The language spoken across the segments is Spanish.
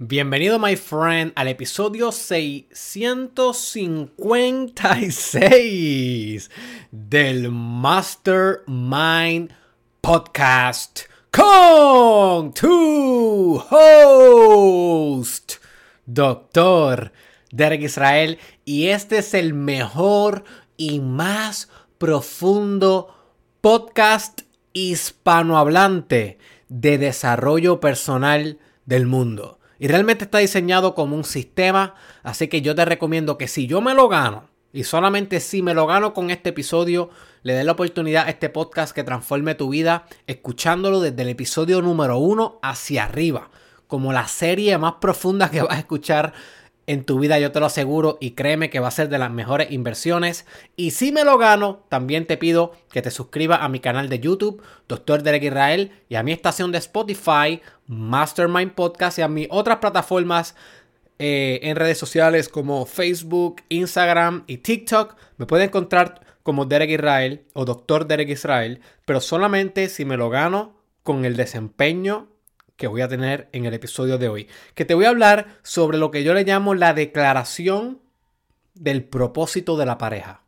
Bienvenido, my friend, al episodio 656 del Mastermind Podcast con tu host, Doctor Derek Israel. Y este es el mejor y más profundo podcast hispanohablante de desarrollo personal del mundo. Y realmente está diseñado como un sistema, así que yo te recomiendo que si yo me lo gano, y solamente si me lo gano con este episodio, le dé la oportunidad a este podcast que transforme tu vida, escuchándolo desde el episodio número uno hacia arriba, como la serie más profunda que vas a escuchar en tu vida, yo te lo aseguro, y créeme que va a ser de las mejores inversiones. Y si me lo gano, también te pido que te suscribas a mi canal de YouTube, Dr. Derek Israel, y a mi estación de Spotify, Mastermind Podcast, y a mis otras plataformas eh, en redes sociales como Facebook, Instagram y TikTok. Me pueden encontrar como Derek Israel o Dr. Derek Israel, pero solamente si me lo gano con el desempeño que voy a tener en el episodio de hoy. Que te voy a hablar sobre lo que yo le llamo la declaración del propósito de la pareja.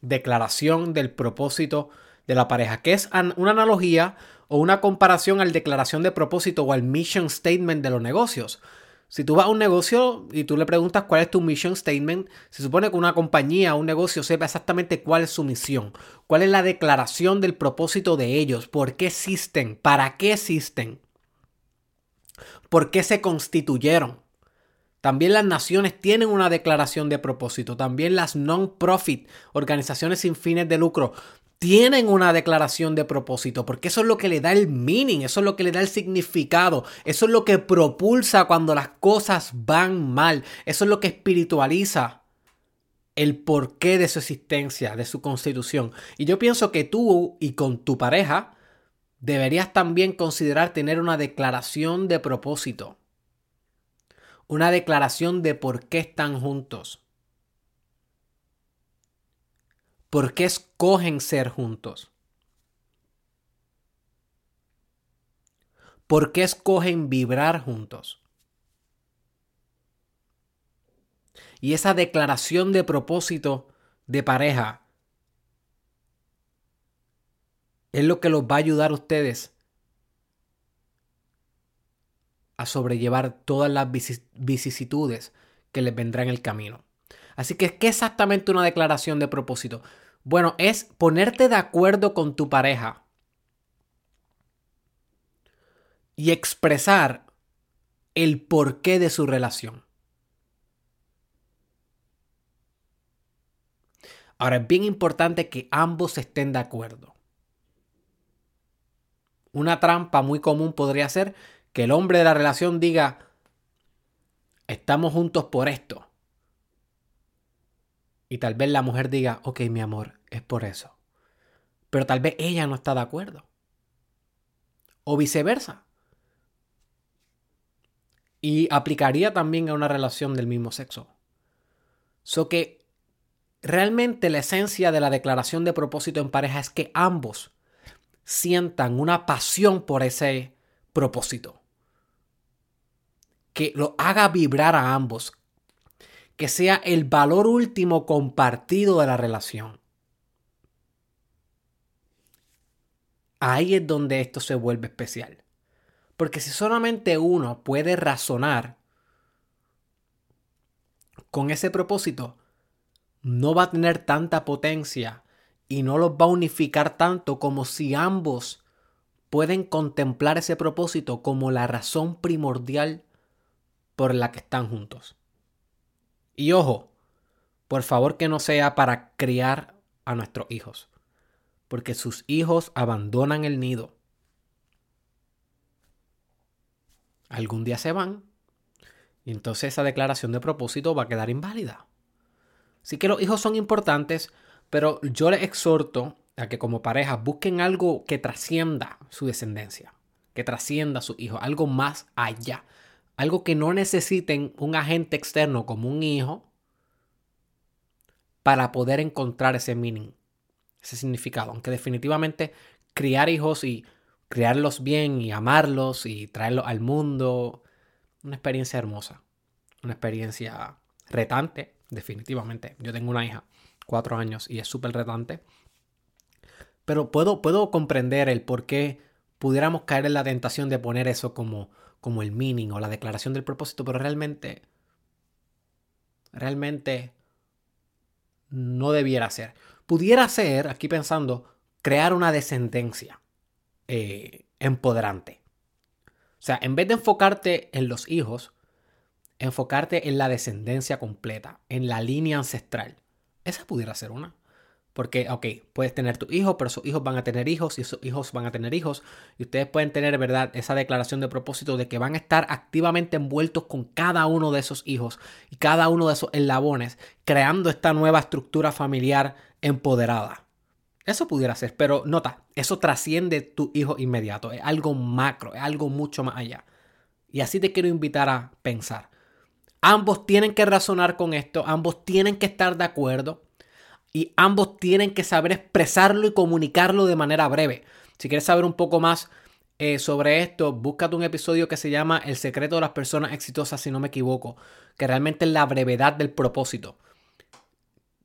Declaración del propósito de la pareja, que es una analogía o una comparación al declaración de propósito o al mission statement de los negocios. Si tú vas a un negocio y tú le preguntas cuál es tu mission statement, se supone que una compañía o un negocio sepa exactamente cuál es su misión, cuál es la declaración del propósito de ellos, por qué existen, para qué existen. ¿Por qué se constituyeron? También las naciones tienen una declaración de propósito. También las non-profit, organizaciones sin fines de lucro, tienen una declaración de propósito, porque eso es lo que le da el meaning, eso es lo que le da el significado, eso es lo que propulsa cuando las cosas van mal, eso es lo que espiritualiza el porqué de su existencia, de su constitución. Y yo pienso que tú y con tu pareja deberías también considerar tener una declaración de propósito. Una declaración de por qué están juntos. ¿Por qué escogen ser juntos? ¿Por qué escogen vibrar juntos? Y esa declaración de propósito de pareja es lo que los va a ayudar a ustedes a sobrellevar todas las vicisitudes que les vendrán en el camino. Así que, ¿qué es exactamente una declaración de propósito? Bueno, es ponerte de acuerdo con tu pareja y expresar el porqué de su relación. Ahora, es bien importante que ambos estén de acuerdo. Una trampa muy común podría ser que el hombre de la relación diga, estamos juntos por esto. Y tal vez la mujer diga, ok, mi amor, es por eso. Pero tal vez ella no está de acuerdo. O viceversa. Y aplicaría también a una relación del mismo sexo. So que realmente la esencia de la declaración de propósito en pareja es que ambos sientan una pasión por ese propósito. Que lo haga vibrar a ambos. Que sea el valor último compartido de la relación. Ahí es donde esto se vuelve especial. Porque si solamente uno puede razonar con ese propósito, no va a tener tanta potencia y no los va a unificar tanto como si ambos pueden contemplar ese propósito como la razón primordial por la que están juntos. Y ojo, por favor que no sea para criar a nuestros hijos, porque sus hijos abandonan el nido. Algún día se van y entonces esa declaración de propósito va a quedar inválida. Así que los hijos son importantes, pero yo les exhorto a que como pareja busquen algo que trascienda su descendencia, que trascienda a su hijo, algo más allá, algo que no necesiten un agente externo como un hijo para poder encontrar ese meaning, ese significado. Aunque definitivamente criar hijos y criarlos bien y amarlos y traerlos al mundo una experiencia hermosa, una experiencia retante, definitivamente. Yo tengo una hija, cuatro años, y es súper retante. Pero puedo, puedo comprender el por qué pudiéramos caer en la tentación de poner eso como, como el meaning o la declaración del propósito, pero realmente, realmente no debiera ser. Pudiera ser, aquí pensando, crear una descendencia eh, empoderante. O sea, en vez de enfocarte en los hijos, enfocarte en la descendencia completa, en la línea ancestral. Esa pudiera ser una. Porque, ok, puedes tener tu hijo, pero esos hijos van a tener hijos y esos hijos van a tener hijos. Y ustedes pueden tener, ¿verdad?, esa declaración de propósito de que van a estar activamente envueltos con cada uno de esos hijos y cada uno de esos eslabones, creando esta nueva estructura familiar empoderada. Eso pudiera ser, pero nota, eso trasciende tu hijo inmediato, es algo macro, es algo mucho más allá. Y así te quiero invitar a pensar. Ambos tienen que razonar con esto, ambos tienen que estar de acuerdo y ambos tienen que saber expresarlo y comunicarlo de manera breve. Si quieres saber un poco más eh, sobre esto, búscate un episodio que se llama El secreto de las personas exitosas, si no me equivoco, que realmente es la brevedad del propósito.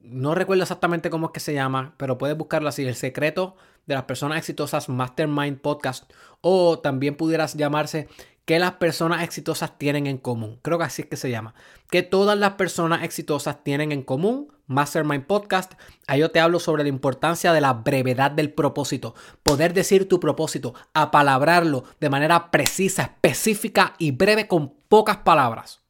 No recuerdo exactamente cómo es que se llama, pero puedes buscarlo así, El secreto de las personas exitosas Mastermind Podcast, o también pudieras llamarse que las personas exitosas tienen en común. Creo que así es que se llama. Que todas las personas exitosas tienen en común. Mastermind Podcast. Ahí yo te hablo sobre la importancia de la brevedad del propósito. Poder decir tu propósito, apalabrarlo de manera precisa, específica y breve con pocas palabras.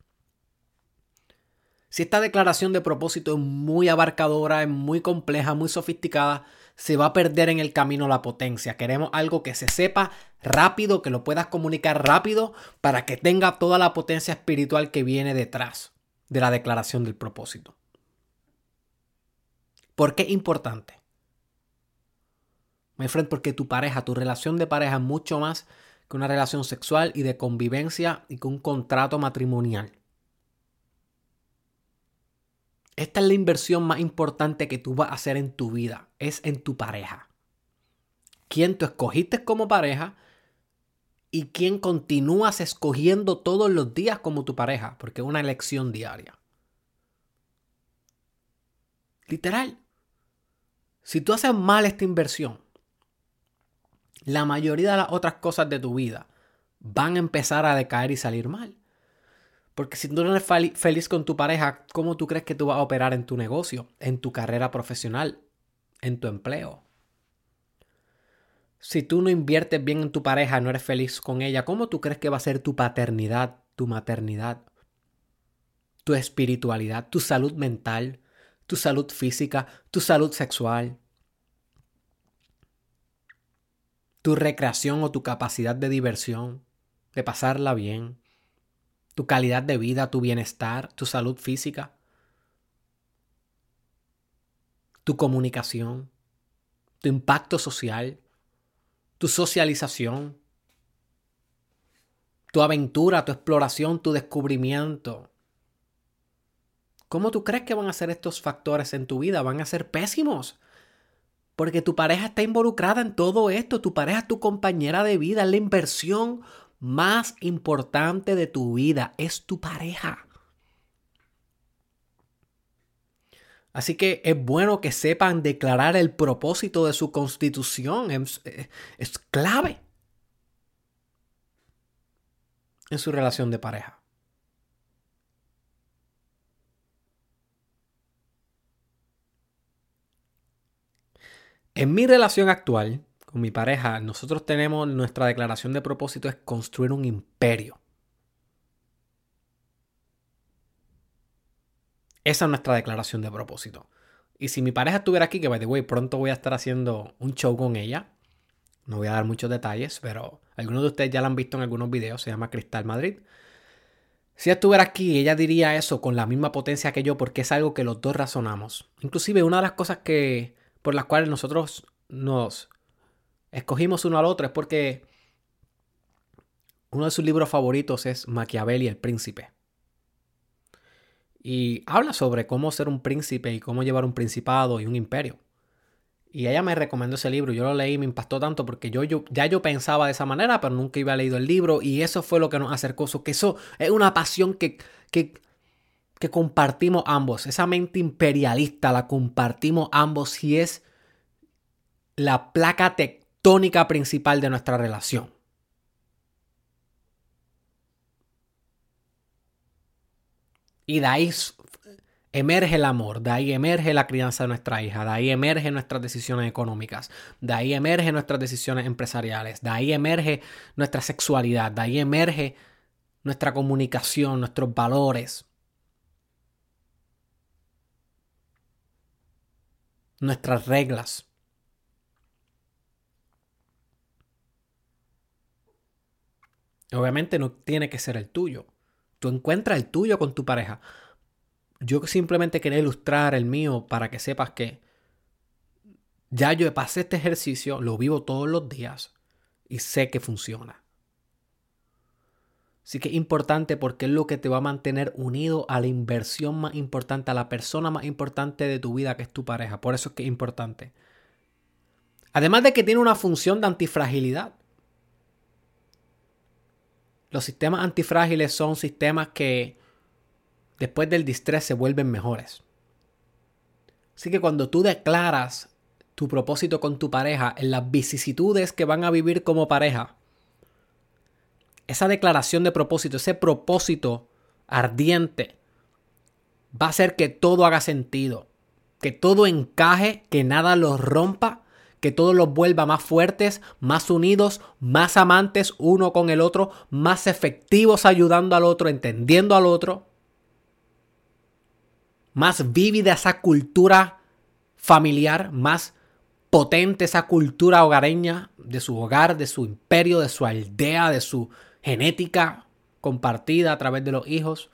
Si esta declaración de propósito es muy abarcadora, es muy compleja, muy sofisticada, se va a perder en el camino la potencia. Queremos algo que se sepa rápido, que lo puedas comunicar rápido para que tenga toda la potencia espiritual que viene detrás de la declaración del propósito. ¿Por qué es importante? My friend, porque tu pareja, tu relación de pareja es mucho más que una relación sexual y de convivencia y que un contrato matrimonial. Esta es la inversión más importante que tú vas a hacer en tu vida, es en tu pareja. ¿Quién tú escogiste como pareja y quién continúas escogiendo todos los días como tu pareja, porque es una elección diaria. Literal. Si tú haces mal esta inversión, la mayoría de las otras cosas de tu vida van a empezar a decaer y salir mal. Porque si tú no eres feliz con tu pareja, ¿cómo tú crees que tú vas a operar en tu negocio, en tu carrera profesional, en tu empleo? Si tú no inviertes bien en tu pareja, no eres feliz con ella, ¿cómo tú crees que va a ser tu paternidad, tu maternidad, tu espiritualidad, tu salud mental, tu salud física, tu salud sexual, tu recreación o tu capacidad de diversión, de pasarla bien? Tu calidad de vida, tu bienestar, tu salud física, tu comunicación, tu impacto social, tu socialización, tu aventura, tu exploración, tu descubrimiento. ¿Cómo tú crees que van a ser estos factores en tu vida? Van a ser pésimos. Porque tu pareja está involucrada en todo esto. Tu pareja es tu compañera de vida, es la inversión más importante de tu vida es tu pareja. Así que es bueno que sepan declarar el propósito de su constitución. Es, es, clave en su relación de pareja. En mi relación actual, con mi pareja, nosotros tenemos nuestra declaración de propósito es construir un imperio. Esa es nuestra declaración de propósito. Y si mi pareja estuviera aquí, que by the way, pronto voy a estar haciendo un show con ella. No voy a dar muchos detalles, pero algunos de ustedes ya la han visto en algunos videos. Se llama Cristal Madrid. Si estuviera aquí, ella diría eso con la misma potencia que yo, porque es algo que los dos razonamos. Inclusive una de las cosas que por las cuales nosotros nos escogimos uno al otro es porque uno de sus libros favoritos es Machiavelli el príncipe. Y habla sobre cómo ser un príncipe y cómo llevar un principado y un imperio. Y ella me recomendó ese libro. Yo lo leí y me impactó tanto porque yo, ya yo pensaba de esa manera, pero nunca iba leído el libro. Y eso fue lo que nos acercó. eso es una pasión que, que, que compartimos ambos. Esa mente imperialista la compartimos ambos y es la placa tectónica principal de nuestra relación. Y de ahí emerge el amor, de ahí emerge la crianza de nuestra hija, de ahí emerge nuestras decisiones económicas, de ahí emerge nuestras decisiones empresariales, de ahí emerge nuestra sexualidad, de ahí emerge nuestra comunicación, nuestros valores, nuestras reglas. Obviamente no tiene que ser el tuyo. Tú encuentras el tuyo con tu pareja yo simplemente quería ilustrar el mío para que sepas que ya yo pasé este ejercicio, lo vivo todos los días y sé que funciona. Así que es importante porque es lo que te va a mantener unido a la inversión más importante, a la persona más importante de tu vida, que es tu pareja. Por eso es que es importante. Además de que tiene una función de antifragilidad. Los sistemas antifrágiles son sistemas que después del distrés se vuelven mejores. Así que cuando tú declaras tu propósito con tu pareja en las vicisitudes que van a vivir como pareja, esa declaración de propósito, ese propósito ardiente, va a hacer que todo haga sentido, que todo encaje, que nada los rompa, que todo los vuelva más fuertes, más unidos, más amantes uno con el otro, más efectivos ayudando al otro, entendiendo al otro más vívida esa cultura familiar, más potente esa cultura hogareña de su hogar, de su imperio, de su aldea, de su genética compartida a través de los hijos,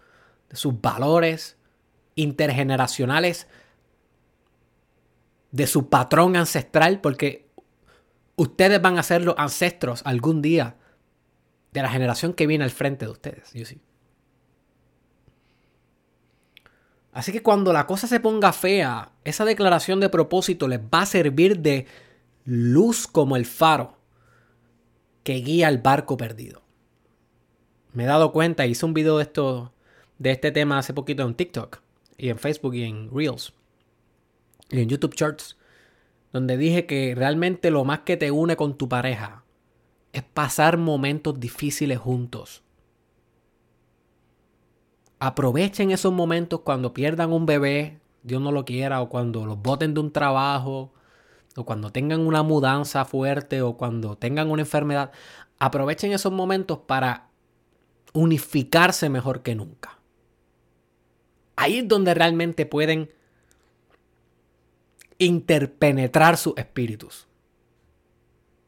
de sus valores intergeneracionales, de su patrón ancestral, porque ustedes van a ser los ancestros algún día de la generación que viene al frente de ustedes. Yo sí. Así que cuando la cosa se ponga fea, esa declaración de propósito les va a servir de luz como el faro que guía el barco perdido. Me he dado cuenta, hice un video de esto de este tema hace poquito en TikTok y en Facebook y en Reels y en YouTube Shorts, donde dije que realmente lo más que te une con tu pareja es pasar momentos difíciles juntos. Aprovechen esos momentos cuando pierdan un bebé, Dios no lo quiera, o cuando los boten de un trabajo, o cuando tengan una mudanza fuerte, o cuando tengan una enfermedad. Aprovechen esos momentos para unificarse mejor que nunca. Ahí es donde realmente pueden interpenetrar sus espíritus.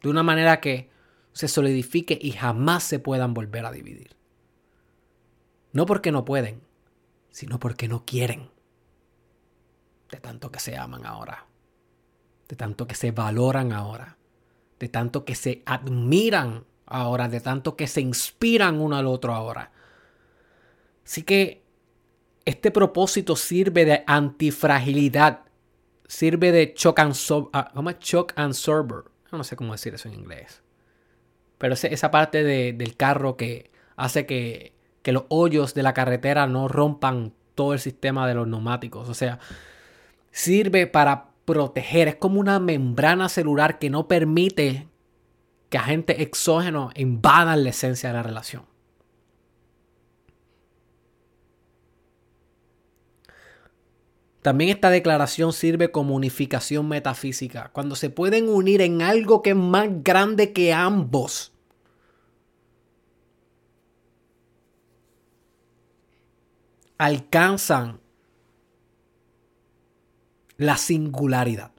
De una manera que se solidifique y jamás se puedan volver a dividir. No porque no pueden, sino porque no quieren. De tanto que se aman ahora. De tanto que se valoran ahora. De tanto que se admiran ahora. De tanto que se inspiran uno al otro ahora. Así que este propósito sirve de antifragilidad. Sirve de shock and, ah, ¿cómo shock and No sé cómo decir eso en inglés. Pero esa parte del carro que hace que que los hoyos de la carretera no rompan todo el sistema de los neumáticos. O sea, sirve para proteger. Es como una membrana celular que no permite que agentes exógenos invadan la esencia de la relación. También esta declaración sirve como unificación metafísica, cuando se pueden unir en algo que es más grande que ambos. alcanzan la singularidad.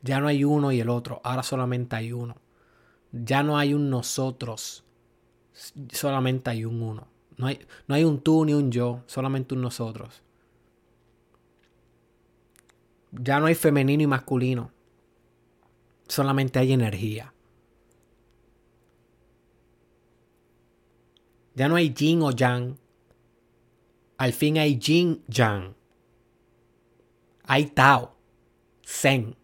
Ya no hay uno y el otro, ahora solamente hay uno. Ya no hay un nosotros, solamente hay un uno. No hay, no hay un tú ni un yo, solamente un nosotros. Ya no hay femenino y masculino, solamente hay energía. Ya no hay yin o yang. Al fin hay yin yang. Hay Tao. Zen.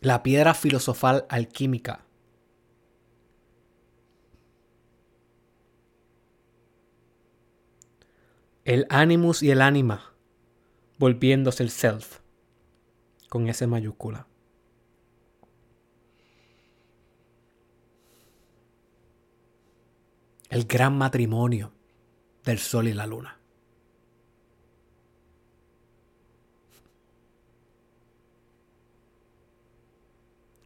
La piedra filosofal alquímica. El animus y el ánima volviéndose el self con S mayúscula. El gran matrimonio del sol y la luna.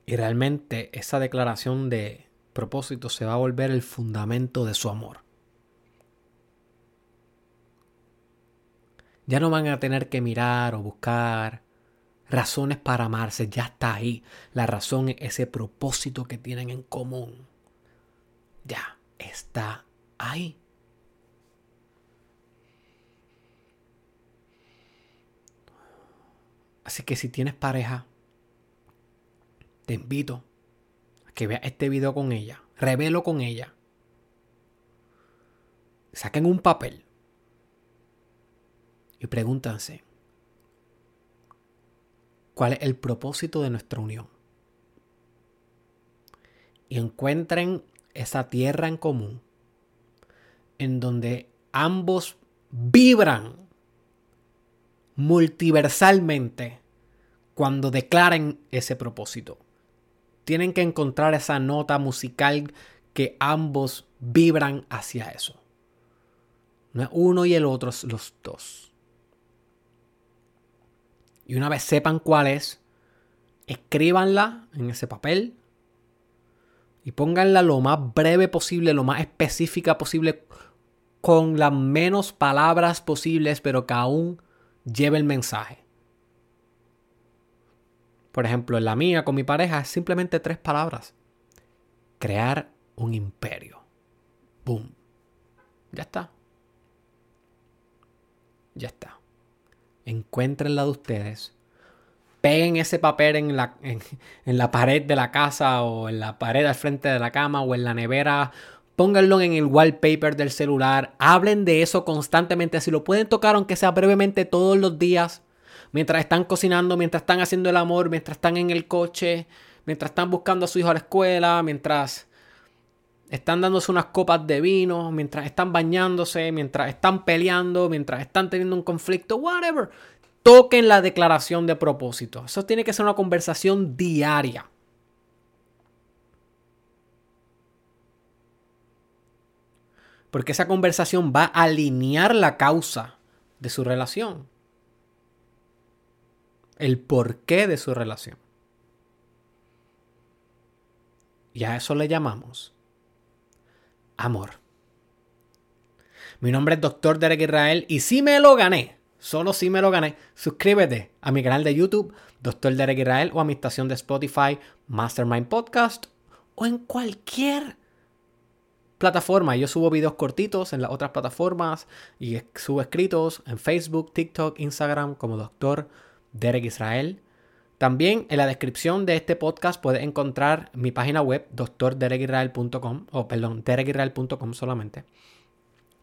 Y realmente esa declaración de propósito se va a volver el fundamento de su amor. Ya no van a tener que mirar o buscar razones para amarse, ya está ahí. La razón es ese propósito que tienen en común. Ya está ahí. Así que si tienes pareja, te invito a que veas este video con ella, revelo con ella. Saquen un papel y ¿cuál es el propósito de nuestra unión? Y encuentren esa tierra en común en donde ambos vibran multiversalmente cuando declaren ese propósito. Tienen que encontrar esa nota musical que ambos vibran hacia eso. No es uno y el otro, es los dos. Y una vez sepan cuál es, escríbanla en ese papel y pónganla lo más breve posible, lo más específica posible, con las menos palabras posibles, pero que aún lleve el mensaje. Por ejemplo, en la mía con mi pareja es simplemente tres palabras. Crear un imperio. Boom. Ya está. Ya está encuentren la de ustedes, peguen ese papel en la, en, la pared de la casa o en la pared al frente de la cama o en la nevera pónganlo en el wallpaper del celular, hablen de eso constantemente, si lo pueden tocar aunque sea brevemente todos los días, mientras están cocinando, mientras están haciendo el amor, mientras están en el coche, mientras están buscando a su hijo a la escuela, mientras están dándose unas copas de vino, mientras están bañándose, mientras están peleando, mientras están teniendo un conflicto, whatever. Toquen la declaración de propósito. Eso tiene que ser una conversación diaria. Porque esa conversación va a alinear la causa de su relación. El porqué de su relación. Y a eso le llamamos amor. Mi nombre es Dr. Derek Israel y si me lo gané, solo si me lo gané, suscríbete a mi canal de YouTube, Dr. Derek Israel, o a mi estación de Spotify, Mastermind Podcast, o en cualquier plataforma. Yo subo videos cortitos en las otras plataformas y subo escritos en Facebook, TikTok, Instagram como Dr. Derek Israel. También en la descripción de este podcast puedes encontrar mi página web, doctorderekisrael.com, o perdón, derekisrael.com solamente.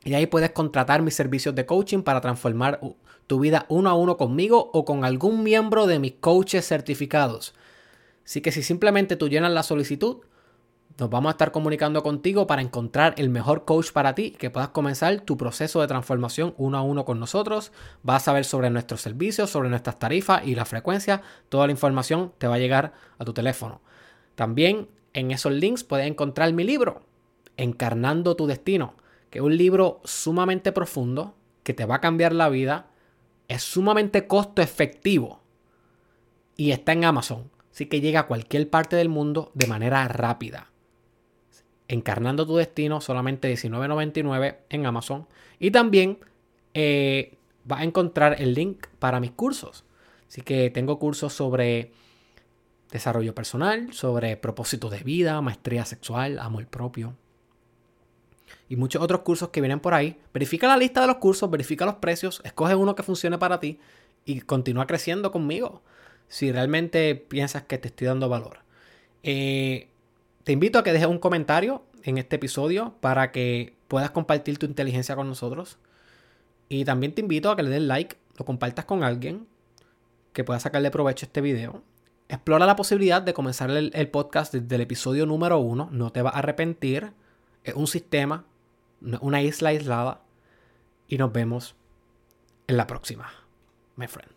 Y ahí puedes contratar mis servicios de coaching para transformar tu vida uno a uno conmigo o con algún miembro de mis coaches certificados. Así que si simplemente tú llenas la solicitud, nos vamos a estar comunicando contigo para encontrar el mejor coach para ti que puedas comenzar tu proceso de transformación uno a uno con nosotros. Vas a saber sobre nuestros servicios, sobre nuestras tarifas y la frecuencia. Toda la información te va a llegar a tu teléfono. También en esos links puedes encontrar mi libro, Encarnando tu Destino, que es un libro sumamente profundo que te va a cambiar la vida. Es sumamente costo efectivo y está en Amazon. Así que llega a cualquier parte del mundo de manera rápida. Encarnando tu Destino, solamente $19.99 en Amazon. Y también eh, vas a encontrar el link para mis cursos. Así que tengo cursos sobre desarrollo personal, sobre propósito de vida, maestría sexual, amor propio. Y muchos otros cursos que vienen por ahí. Verifica la lista de los cursos, verifica los precios, escoge uno que funcione para ti y continúa creciendo conmigo. Si realmente piensas que te estoy dando valor. Eh, te invito a que dejes un comentario en este episodio para que puedas compartir tu inteligencia con nosotros. Y también te invito a que le des like, lo compartas con alguien que pueda sacarle provecho a este video. Explora la posibilidad de comenzar el, el podcast desde el episodio número uno. No te vas a arrepentir. Es un sistema, una isla aislada. Y nos vemos en la próxima, my friend.